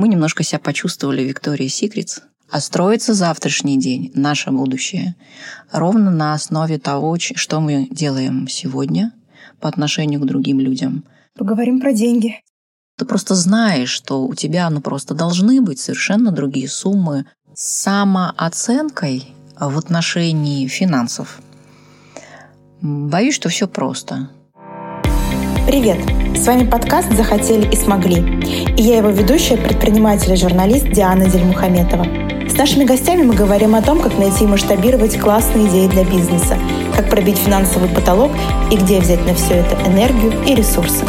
мы немножко себя почувствовали в Виктории Секретс, а строится завтрашний день, наше будущее, ровно на основе того, что мы делаем сегодня по отношению к другим людям. Поговорим про деньги. Ты просто знаешь, что у тебя ну, просто должны быть совершенно другие суммы с самооценкой в отношении финансов. Боюсь, что все просто. Привет! С вами подкаст «Захотели и смогли». И я его ведущая, предприниматель и журналист Диана Дельмухаметова. С нашими гостями мы говорим о том, как найти и масштабировать классные идеи для бизнеса, как пробить финансовый потолок и где взять на все это энергию и ресурсы.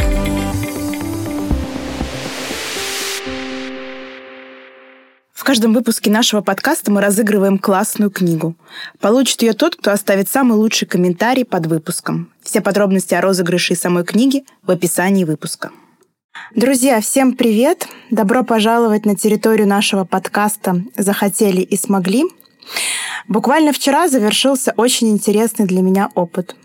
Каждом выпуске нашего подкаста мы разыгрываем классную книгу. Получит ее тот, кто оставит самый лучший комментарий под выпуском. Все подробности о розыгрыше и самой книги в описании выпуска. Друзья, всем привет! Добро пожаловать на территорию нашего подкаста «Захотели и смогли». Буквально вчера завершился очень интересный для меня опыт.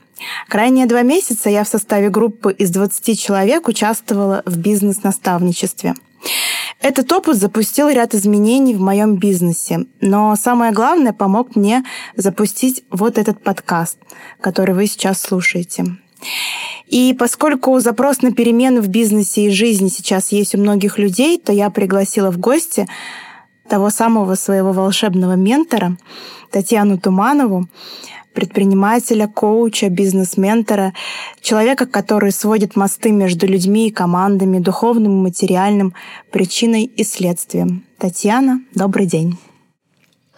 Крайние два месяца я в составе группы из 20 человек участвовала в бизнес-наставничестве. Этот опыт запустил ряд изменений в моем бизнесе, но самое главное помог мне запустить вот этот подкаст, который вы сейчас слушаете. И поскольку запрос на перемены в бизнесе и жизни сейчас есть у многих людей, то я пригласила в гости того самого своего волшебного ментора, Татьяну Туманову, предпринимателя, коуча, бизнес-ментора, человека, который сводит мосты между людьми и командами, духовным и материальным, причиной и следствием. Татьяна, добрый день.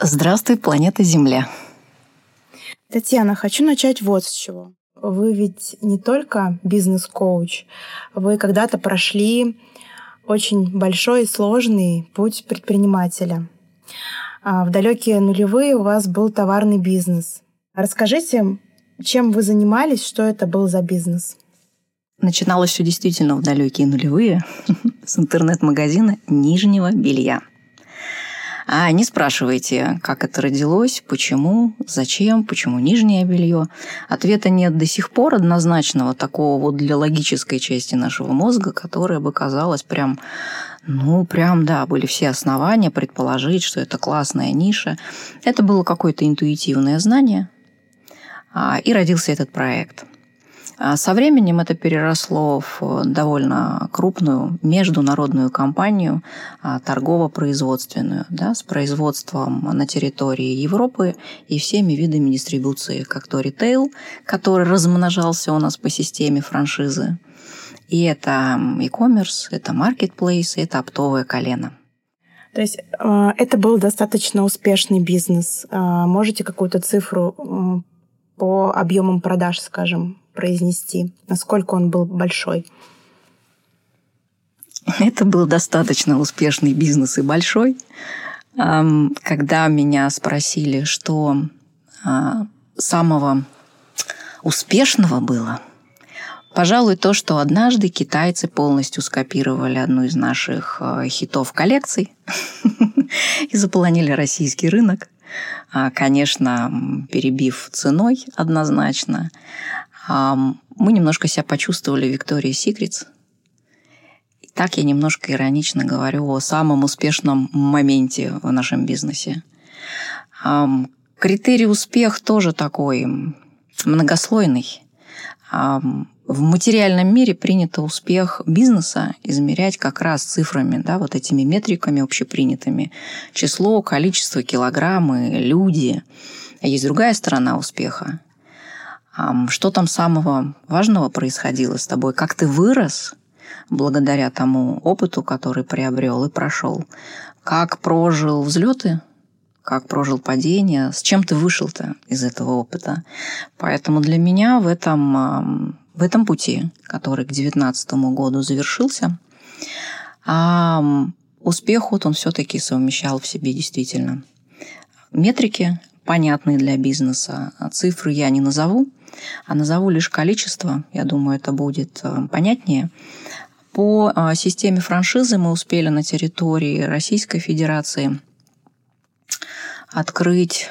Здравствуй, планета Земля. Татьяна, хочу начать вот с чего. Вы ведь не только бизнес-коуч, вы когда-то прошли очень большой и сложный путь предпринимателя. А в далекие нулевые у вас был товарный бизнес. Расскажите, чем вы занимались, что это был за бизнес? Начиналось все действительно в далекие нулевые с интернет-магазина нижнего белья. А не спрашивайте, как это родилось, почему, зачем, почему нижнее белье. Ответа нет до сих пор однозначного такого вот для логической части нашего мозга, которая бы казалась прям ну, прям, да, были все основания предположить, что это классная ниша. Это было какое-то интуитивное знание, и родился этот проект – а со временем это переросло в э, довольно крупную международную компанию а, торгово-производственную, да, с производством на территории Европы и всеми видами дистрибуции, как то ритейл, который размножался у нас по системе франшизы, и это e-commerce, это marketplace, это оптовое колено. То есть это был достаточно успешный бизнес. Можете какую-то цифру по объемам продаж, скажем, произнести, насколько он был большой? Это был достаточно успешный бизнес и большой. Когда меня спросили, что а, самого успешного было, пожалуй, то, что однажды китайцы полностью скопировали одну из наших а, хитов коллекций и заполонили российский рынок. А, конечно, перебив ценой однозначно мы немножко себя почувствовали Виктории Секретс. Так я немножко иронично говорю о самом успешном моменте в нашем бизнесе. Критерий успех тоже такой многослойный. В материальном мире принято успех бизнеса измерять как раз цифрами, да, вот этими метриками общепринятыми. Число, количество, килограммы, люди. А есть другая сторона успеха. Что там самого важного происходило с тобой? Как ты вырос благодаря тому опыту, который приобрел и прошел? Как прожил взлеты? Как прожил падение? С чем ты вышел-то из этого опыта? Поэтому для меня в этом, в этом пути, который к 2019 году завершился, успех вот он все-таки совмещал в себе действительно метрики, понятные для бизнеса. Цифры я не назову, а назову лишь количество, я думаю, это будет понятнее. По э, системе франшизы мы успели на территории Российской Федерации открыть,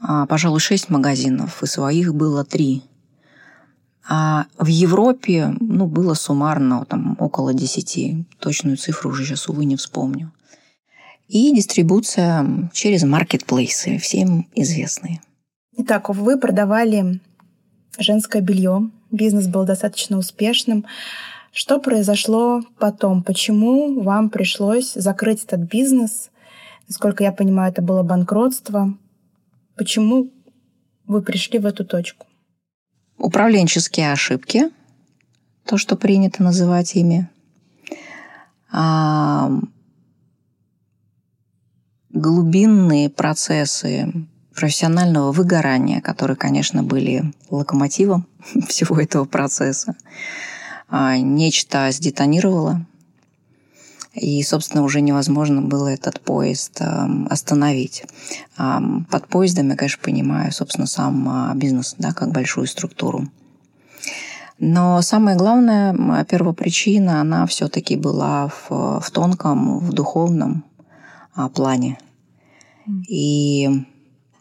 а, пожалуй, шесть магазинов, и своих было три. А в Европе ну, было суммарно там, около 10. Точную цифру уже сейчас, увы, не вспомню. И дистрибуция через маркетплейсы, всем известные. Итак, вы продавали женское белье. Бизнес был достаточно успешным. Что произошло потом? Почему вам пришлось закрыть этот бизнес? Насколько я понимаю, это было банкротство. Почему вы пришли в эту точку? Управленческие ошибки, то, что принято называть ими. А, глубинные процессы профессионального выгорания, которые, конечно, были локомотивом всего этого процесса. А, нечто сдетонировало, и, собственно, уже невозможно было этот поезд остановить. Под поездом я, конечно, понимаю, собственно, сам а, бизнес, да, как большую структуру. Но самая главная первопричина, она все-таки была в, в тонком, в духовном а, плане. И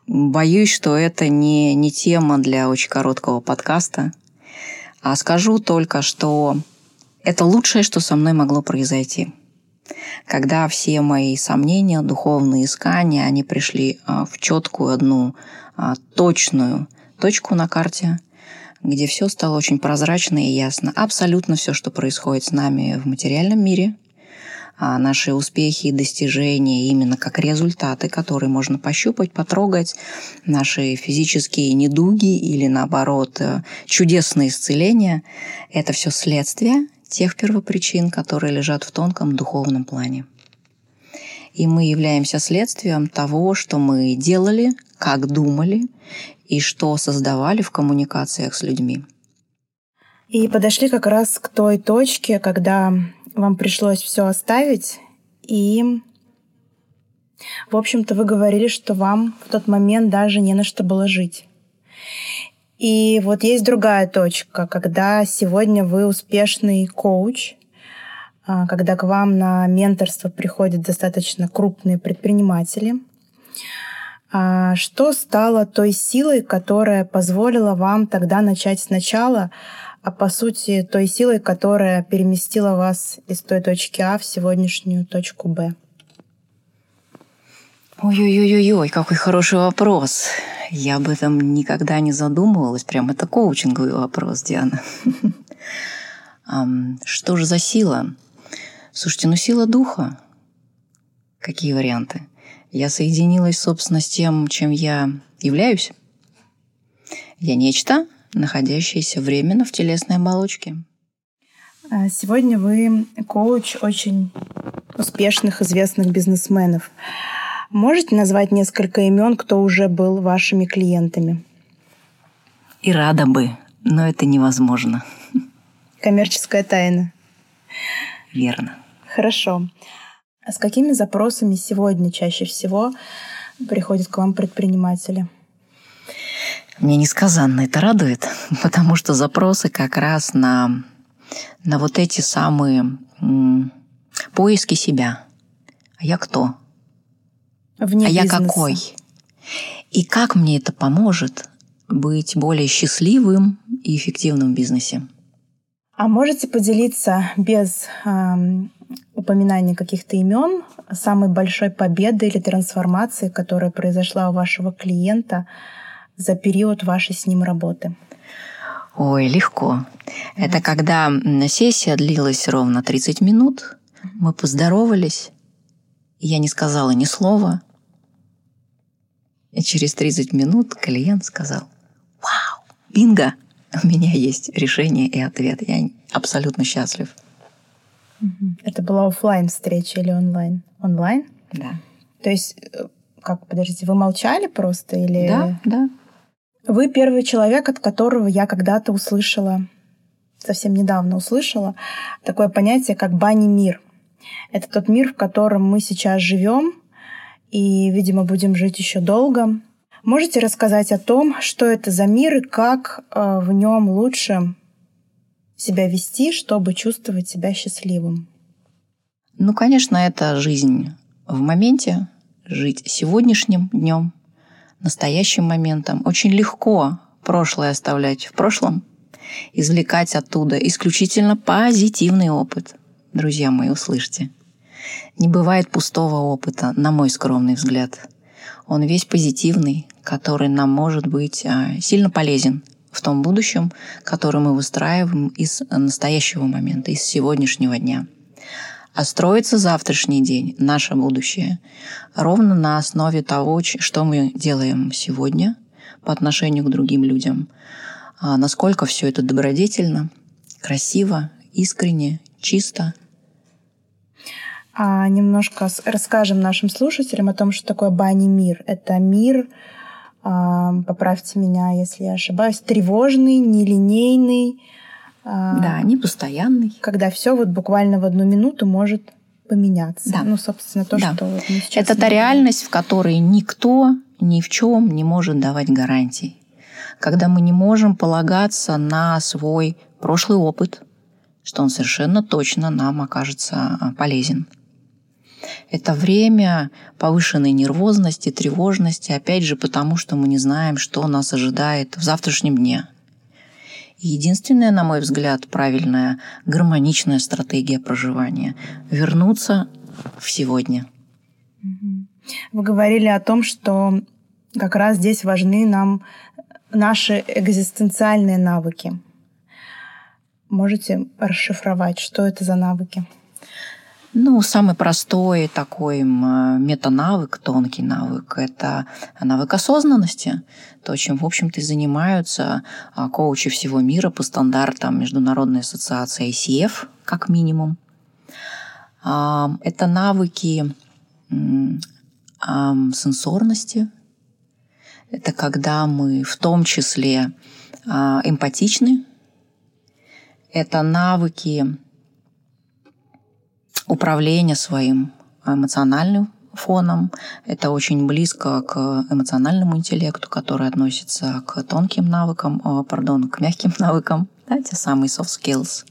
боюсь, что это не, не тема для очень короткого подкаста. А скажу только, что это лучшее, что со мной могло произойти – когда все мои сомнения, духовные искания, они пришли а, в четкую одну а, точную точку на карте, где все стало очень прозрачно и ясно. Абсолютно все, что происходит с нами в материальном мире, а, наши успехи и достижения именно как результаты, которые можно пощупать, потрогать, наши физические недуги или наоборот э, чудесные исцеления, это все следствие тех первопричин, которые лежат в тонком духовном плане. И мы являемся следствием того, что мы делали, как думали и что создавали в коммуникациях с людьми. И подошли как раз к той точке, когда вам пришлось все оставить, и, в общем-то, вы говорили, что вам в тот момент даже не на что было жить. И вот есть другая точка, когда сегодня вы успешный коуч, а, когда к вам на менторство приходят достаточно крупные предприниматели. А что стало той силой, которая позволила вам тогда начать сначала, а по сути той силой, которая переместила вас из той точки А в сегодняшнюю точку Б? Ой-ой-ой-ой, какой хороший вопрос. Я об этом никогда не задумывалась. Прям это коучинговый вопрос, Диана. Что же за сила? Слушайте, ну сила духа. Какие варианты? Я соединилась, собственно, с тем, чем я являюсь. Я нечто, находящееся временно в телесной оболочке. А сегодня вы коуч очень успешных, известных бизнесменов. Можете назвать несколько имен, кто уже был вашими клиентами? И рада бы, но это невозможно. Коммерческая тайна. Верно. Хорошо. А с какими запросами сегодня чаще всего приходят к вам предприниматели? Мне несказанно это радует, потому что запросы как раз на, на вот эти самые м, поиски себя. А я кто? Вне а бизнеса. я какой? И как мне это поможет быть более счастливым и эффективным в бизнесе? А можете поделиться без э, упоминания каких-то имен самой большой победой или трансформацией, которая произошла у вашего клиента за период вашей с ним работы? Ой, легко. Mm-hmm. Это когда сессия длилась ровно 30 минут, мы поздоровались, я не сказала ни слова, и через 30 минут клиент сказал, вау, бинго, у меня есть решение и ответ. Я абсолютно счастлив. Это была офлайн встреча или онлайн? Онлайн? Да. То есть, э, как, подождите, вы молчали просто или... Да, да. Вы первый человек, от которого я когда-то услышала, совсем недавно услышала, такое понятие, как бани-мир. Это тот мир, в котором мы сейчас живем, и, видимо, будем жить еще долго. Можете рассказать о том, что это за мир и как э, в нем лучше себя вести, чтобы чувствовать себя счастливым? Ну, конечно, это жизнь в моменте, жить сегодняшним днем, настоящим моментом. Очень легко прошлое оставлять в прошлом извлекать оттуда исключительно позитивный опыт. Друзья мои, услышьте. Не бывает пустого опыта, на мой скромный взгляд. Он весь позитивный, который нам может быть а, сильно полезен в том будущем, которое мы выстраиваем из настоящего момента, из сегодняшнего дня. А строится завтрашний день, наше будущее, ровно на основе того, что мы делаем сегодня по отношению к другим людям. А насколько все это добродетельно, красиво, искренне, чисто – а немножко расскажем нашим слушателям о том, что такое бани-мир. Это мир, а, поправьте меня, если я ошибаюсь, тревожный, нелинейный. А, да, не постоянный. Когда все вот буквально в одну минуту может поменяться. Да. Ну, собственно, то, да. что вот мы сейчас... Это та реальность, в которой никто ни в чем не может давать гарантий. Когда мы не можем полагаться на свой прошлый опыт, что он совершенно точно нам окажется а, полезен. Это время повышенной нервозности, тревожности, опять же потому, что мы не знаем, что нас ожидает в завтрашнем дне. Единственная, на мой взгляд, правильная, гармоничная стратегия проживания – вернуться в сегодня. Вы говорили о том, что как раз здесь важны нам наши экзистенциальные навыки. Можете расшифровать, что это за навыки? Ну, самый простой такой метанавык, тонкий навык – это навык осознанности. То, чем, в общем-то, и занимаются а, коучи всего мира по стандартам Международной ассоциации ICF, как минимум. А, это навыки сенсорности. Это когда мы в том числе а, эмпатичны. Это навыки управление своим эмоциональным фоном. Это очень близко к эмоциональному интеллекту, который относится к тонким навыкам, о, пардон, к мягким навыкам, да, те самые soft skills.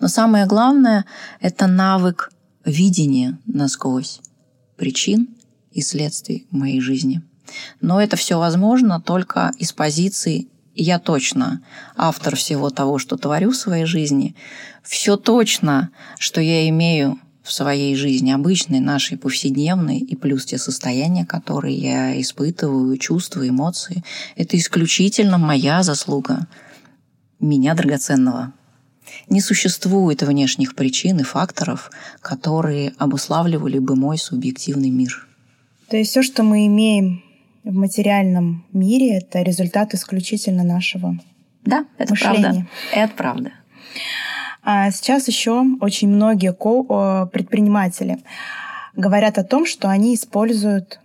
Но самое главное – это навык видения насквозь причин и следствий моей жизни. Но это все возможно только из позиции я точно автор всего того, что творю в своей жизни, все точно, что я имею в своей жизни, обычной, нашей, повседневной, и плюс те состояния, которые я испытываю, чувства, эмоции, это исключительно моя заслуга, меня драгоценного. Не существует внешних причин и факторов, которые обуславливали бы мой субъективный мир. То есть все, что мы имеем в материальном мире, это результат исключительно нашего да, это мышления. правда. Это правда. А сейчас еще очень многие предприниматели говорят о том, что они используют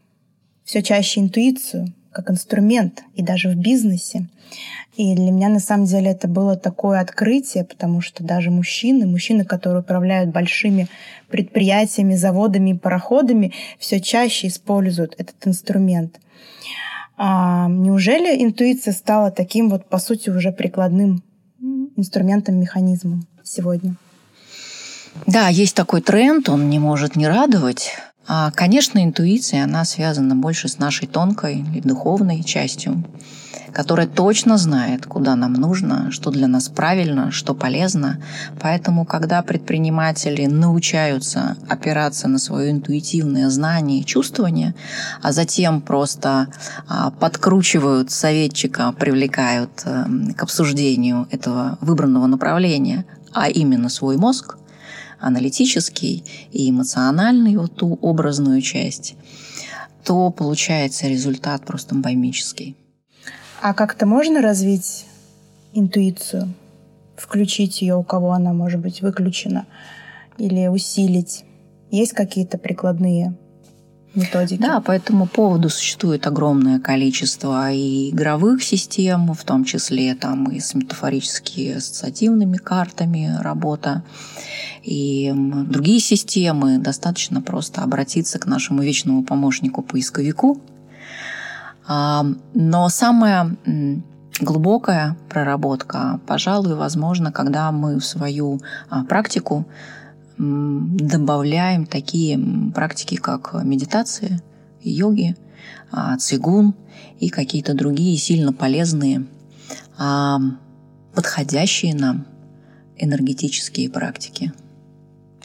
все чаще интуицию как инструмент и даже в бизнесе. И для меня на самом деле это было такое открытие, потому что даже мужчины, мужчины, которые управляют большими предприятиями, заводами и пароходами, все чаще используют этот инструмент. А неужели интуиция стала таким вот, по сути, уже прикладным инструментом, механизмом сегодня? Да, есть такой тренд, он не может не радовать. А, конечно, интуиция, она связана больше с нашей тонкой и духовной частью которая точно знает, куда нам нужно, что для нас правильно, что полезно. Поэтому, когда предприниматели научаются опираться на свое интуитивное знание и чувствование, а затем просто а, подкручивают советчика, привлекают эм, к обсуждению этого выбранного направления, а именно свой мозг, аналитический и эмоциональный, вот ту образную часть, то получается результат просто бомбический. А как-то можно развить интуицию? Включить ее, у кого она может быть выключена? Или усилить? Есть какие-то прикладные методики? Да, по этому поводу существует огромное количество и игровых систем, в том числе там и с метафорическими ассоциативными картами работа, и другие системы. Достаточно просто обратиться к нашему вечному помощнику-поисковику, но самая глубокая проработка, пожалуй, возможно, когда мы в свою а, практику добавляем такие практики, как медитация, йоги, а, цигун и какие-то другие сильно полезные подходящие нам энергетические практики.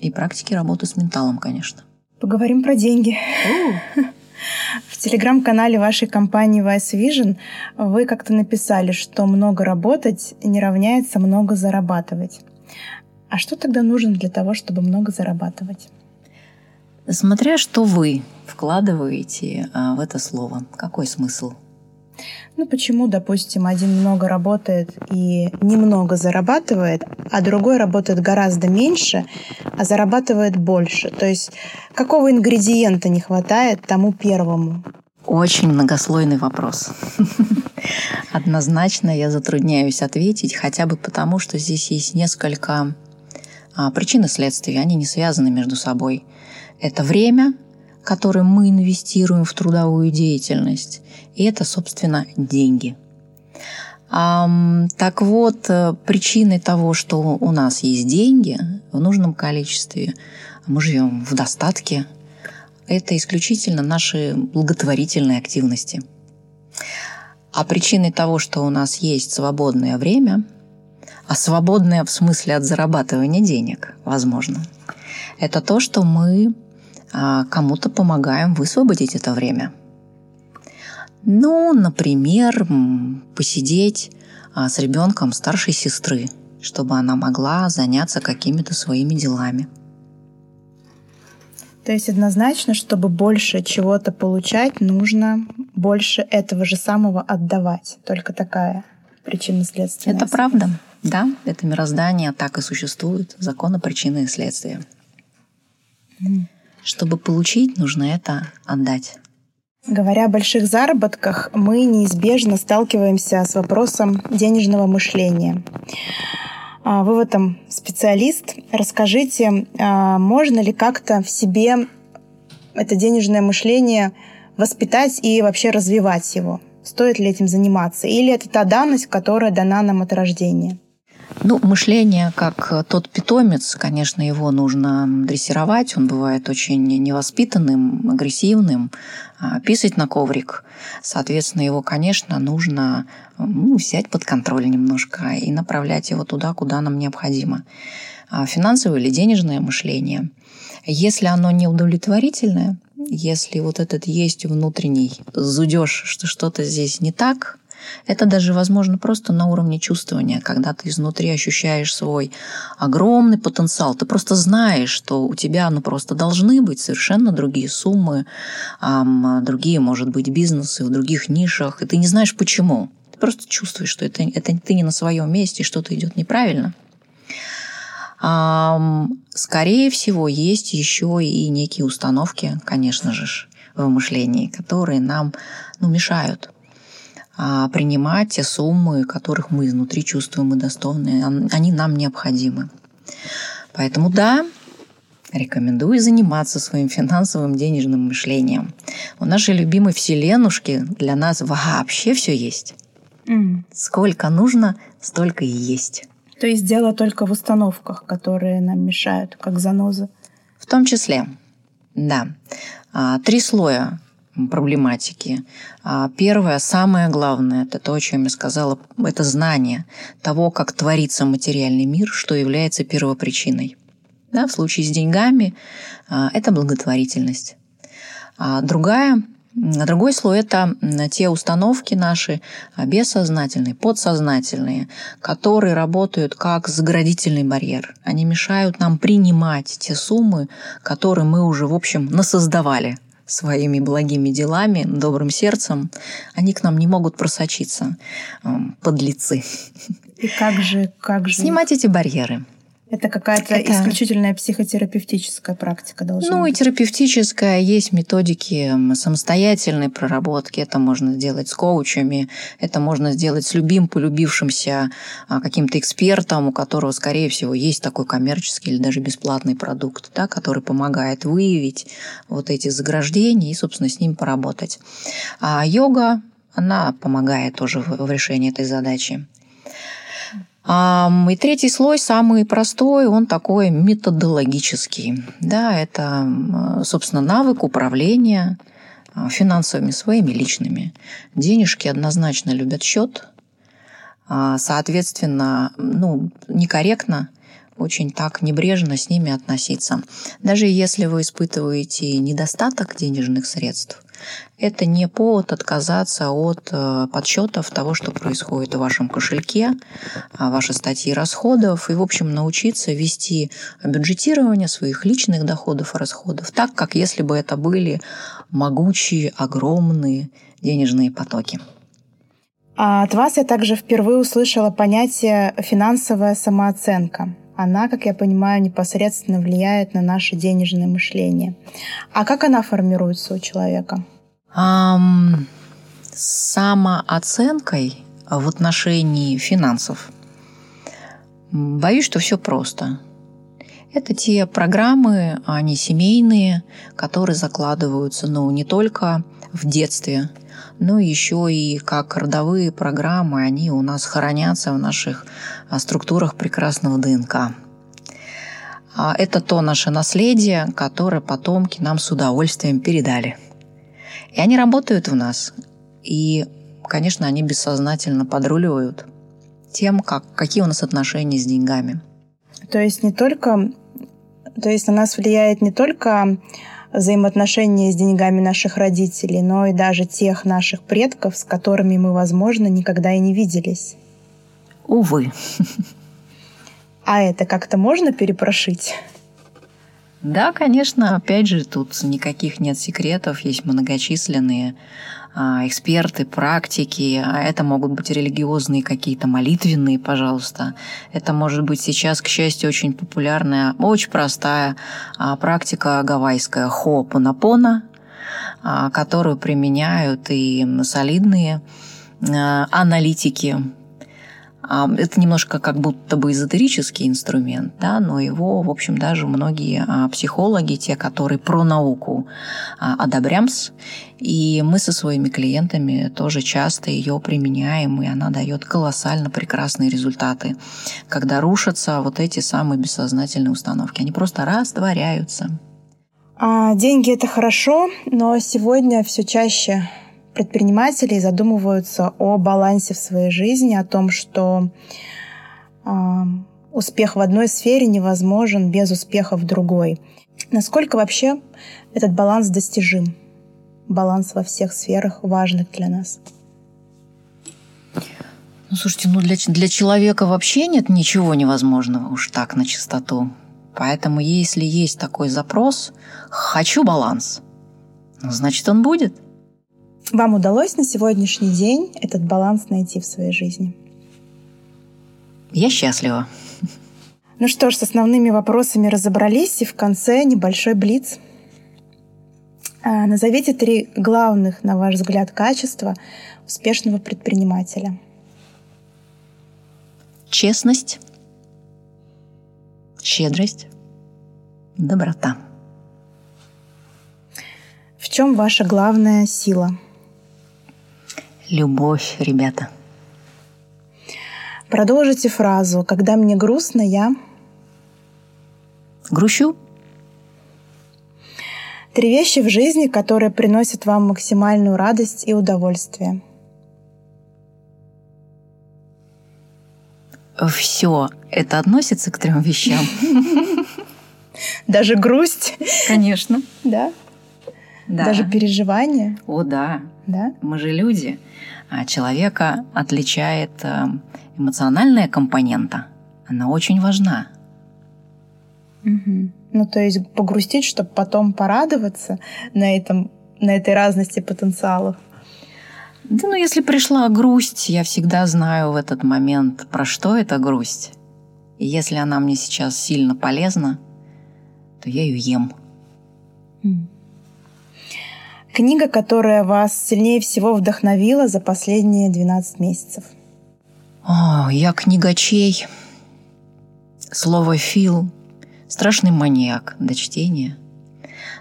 И практики работы с менталом, конечно. Поговорим про деньги. В телеграм-канале вашей компании Vice Vision вы как-то написали, что много работать не равняется много зарабатывать. А что тогда нужно для того, чтобы много зарабатывать? Смотря что вы вкладываете а, в это слово, какой смысл? Ну почему, допустим, один много работает и немного зарабатывает, а другой работает гораздо меньше, а зарабатывает больше? То есть какого ингредиента не хватает тому первому? Очень многослойный вопрос. Однозначно я затрудняюсь ответить, хотя бы потому, что здесь есть несколько а, причин и следствий, они не связаны между собой. Это время, которое мы инвестируем в трудовую деятельность, и это, собственно, деньги. Так вот, э, причиной того, что у нас есть деньги в нужном количестве, мы живем в достатке, это исключительно наши благотворительные активности. А причиной того, что у нас есть свободное время, а свободное в смысле от зарабатывания денег, возможно, это то, что мы а, кому-то помогаем высвободить это время – ну, например, посидеть а, с ребенком старшей сестры, чтобы она могла заняться какими-то своими делами. То есть однозначно, чтобы больше чего-то получать, нужно больше этого же самого отдавать. Только такая причинно-следственная. Это правда. Да, это мироздание так и существует. Законы причины и следствия. Mm. Чтобы получить, нужно это отдать. Говоря о больших заработках, мы неизбежно сталкиваемся с вопросом денежного мышления. А, вы в этом специалист. Расскажите, а, можно ли как-то в себе это денежное мышление воспитать и вообще развивать его? Стоит ли этим заниматься? Или это та данность, которая дана нам от рождения? Ну, мышление, как тот питомец, конечно, его нужно дрессировать. Он бывает очень невоспитанным, агрессивным. А, писать на коврик. Соответственно, его, конечно, нужно ну, взять под контроль немножко и направлять его туда, куда нам необходимо. А, финансовое или денежное мышление. Если оно неудовлетворительное, если вот этот есть внутренний зудеж, что что-то здесь не так, это даже возможно просто на уровне чувствования, когда ты изнутри ощущаешь свой огромный потенциал. Ты просто знаешь, что у тебя ну, просто должны быть совершенно другие суммы, другие, может быть, бизнесы в других нишах, и ты не знаешь почему. Ты просто чувствуешь, что это, это ты не на своем месте, что-то идет неправильно. Скорее всего, есть еще и некие установки, конечно же, в мышлении, которые нам ну, мешают принимать те суммы, которых мы изнутри чувствуем и достойны. Они нам необходимы. Поэтому да, рекомендую заниматься своим финансовым денежным мышлением. У нашей любимой вселенушки для нас вообще все есть. Mm. Сколько нужно, столько и есть. То есть дело только в установках, которые нам мешают, как занозы. В том числе, да. А, три слоя проблематики. А первое, самое главное, это то, о чем я сказала, это знание того, как творится материальный мир, что является первопричиной. Да, в случае с деньгами а, это благотворительность. А другая Другой слой – это те установки наши бессознательные, подсознательные, которые работают как заградительный барьер. Они мешают нам принимать те суммы, которые мы уже, в общем, насоздавали своими благими делами, добрым сердцем, они к нам не могут просочиться, подлецы. И как же, как же... Снимать эти барьеры. Это какая-то это... исключительная психотерапевтическая практика должна Ну, быть. и терапевтическая. Есть методики самостоятельной проработки. Это можно сделать с коучами, это можно сделать с любим, полюбившимся а, каким-то экспертом, у которого, скорее всего, есть такой коммерческий или даже бесплатный продукт, да, который помогает выявить вот эти заграждения и, собственно, с ними поработать. А йога, она помогает тоже в решении этой задачи. И третий слой, самый простой, он такой методологический. Да, это, собственно, навык управления а, финансовыми своими личными. Денежки однозначно любят счет. А, соответственно, ну, некорректно очень так небрежно с ними относиться. Даже если вы испытываете недостаток денежных средств, это не повод отказаться от э, подсчетов того, что происходит в вашем кошельке, а, ваши статьи расходов, и, в общем, научиться вести бюджетирование своих личных доходов и расходов так, как если бы это были могучие, огромные денежные потоки. А от вас я также впервые услышала понятие «финансовая самооценка». Она, как я понимаю, непосредственно влияет на наше денежное мышление. А как она формируется у человека? Um, самооценкой в отношении финансов. Боюсь, что все просто. Это те программы, они семейные, которые закладываются ну, не только в детстве, но еще и как родовые программы, они у нас хранятся в наших а, структурах прекрасного ДНК. А это то наше наследие, которое потомки нам с удовольствием передали. И они работают в нас. И, конечно, они бессознательно подруливают тем, как, какие у нас отношения с деньгами. То есть не только, то есть на нас влияет не только взаимоотношения с деньгами наших родителей, но и даже тех наших предков, с которыми мы, возможно, никогда и не виделись. Увы. А это как-то можно перепрошить? Да, конечно. Опять же, тут никаких нет секретов. Есть многочисленные а, эксперты, практики. А это могут быть религиозные какие-то молитвенные, пожалуйста. Это может быть сейчас, к счастью, очень популярная, очень простая а, практика гавайская хоопонапона, которую применяют и солидные аналитики это немножко как будто бы эзотерический инструмент, да, но его, в общем, даже многие а, психологи, те, которые про науку а, одобрямс, и мы со своими клиентами тоже часто ее применяем, и она дает колоссально прекрасные результаты, когда рушатся вот эти самые бессознательные установки. Они просто растворяются. А, деньги это хорошо, но сегодня все чаще предприниматели задумываются о балансе в своей жизни, о том, что э, успех в одной сфере невозможен без успеха в другой. Насколько вообще этот баланс достижим? Баланс во всех сферах важных для нас. Ну, слушайте, ну для, для человека вообще нет ничего невозможного уж так на чистоту. Поэтому если есть такой запрос «хочу баланс», ну, значит, он будет – вам удалось на сегодняшний день этот баланс найти в своей жизни? Я счастлива. Ну что ж, с основными вопросами разобрались, и в конце небольшой блиц. А, назовите три главных, на ваш взгляд, качества успешного предпринимателя. Честность, щедрость, доброта. В чем ваша главная сила? Любовь, ребята. Продолжите фразу. Когда мне грустно, я... Грущу. Три вещи в жизни, которые приносят вам максимальную радость и удовольствие. Все это относится к трем вещам. Даже грусть? Конечно. Да? Да. Даже переживания? О, да. Да? Мы же люди. А человека отличает э, эмоциональная компонента. Она очень важна. Угу. Ну, то есть погрустить, чтобы потом порадоваться на, этом, на этой разности потенциалов. Да, ну если пришла грусть, я всегда знаю в этот момент, про что эта грусть. И если она мне сейчас сильно полезна, то я ее ем. Mm. Книга, которая вас сильнее всего вдохновила за последние 12 месяцев. О, я книгачей. Слово «фил» – страшный маньяк до чтения.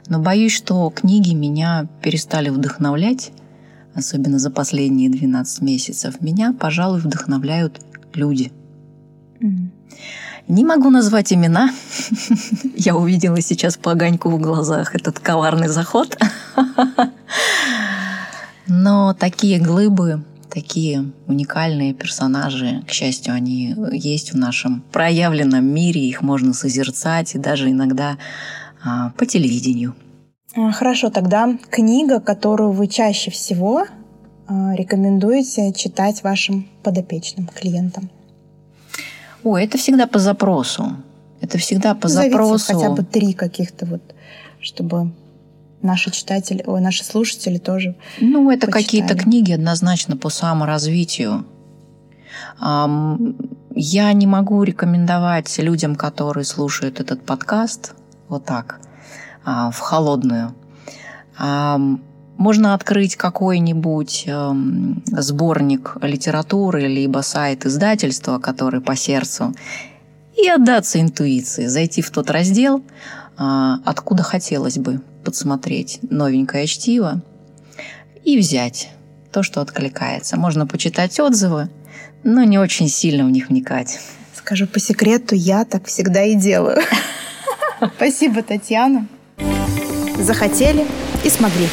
Но боюсь, что книги меня перестали вдохновлять, особенно за последние 12 месяцев. Меня, пожалуй, вдохновляют люди. Mm. Не могу назвать имена. Я увидела сейчас по огоньку в глазах этот коварный заход. Но такие глыбы, такие уникальные персонажи. К счастью, они есть в нашем проявленном мире, их можно созерцать и даже иногда а, по телевидению. А, хорошо, тогда книга, которую вы чаще всего а, рекомендуете читать вашим подопечным клиентам? Ой, это всегда по запросу. Это всегда по Назовите запросу. хотя бы три каких-то вот, чтобы наши читатели, ой, наши слушатели тоже. Ну, это какие-то книги однозначно по саморазвитию. Я не могу рекомендовать людям, которые слушают этот подкаст, вот так, а, в холодную. Можно открыть какой-нибудь сборник литературы, либо сайт издательства, который по сердцу, и отдаться интуиции, зайти в тот раздел, а, откуда хотелось бы подсмотреть новенькое чтиво и взять то, что откликается. Можно почитать отзывы, но не очень сильно в них вникать. Скажу по секрету, я так всегда и делаю. Спасибо, Татьяна. Захотели и смогли.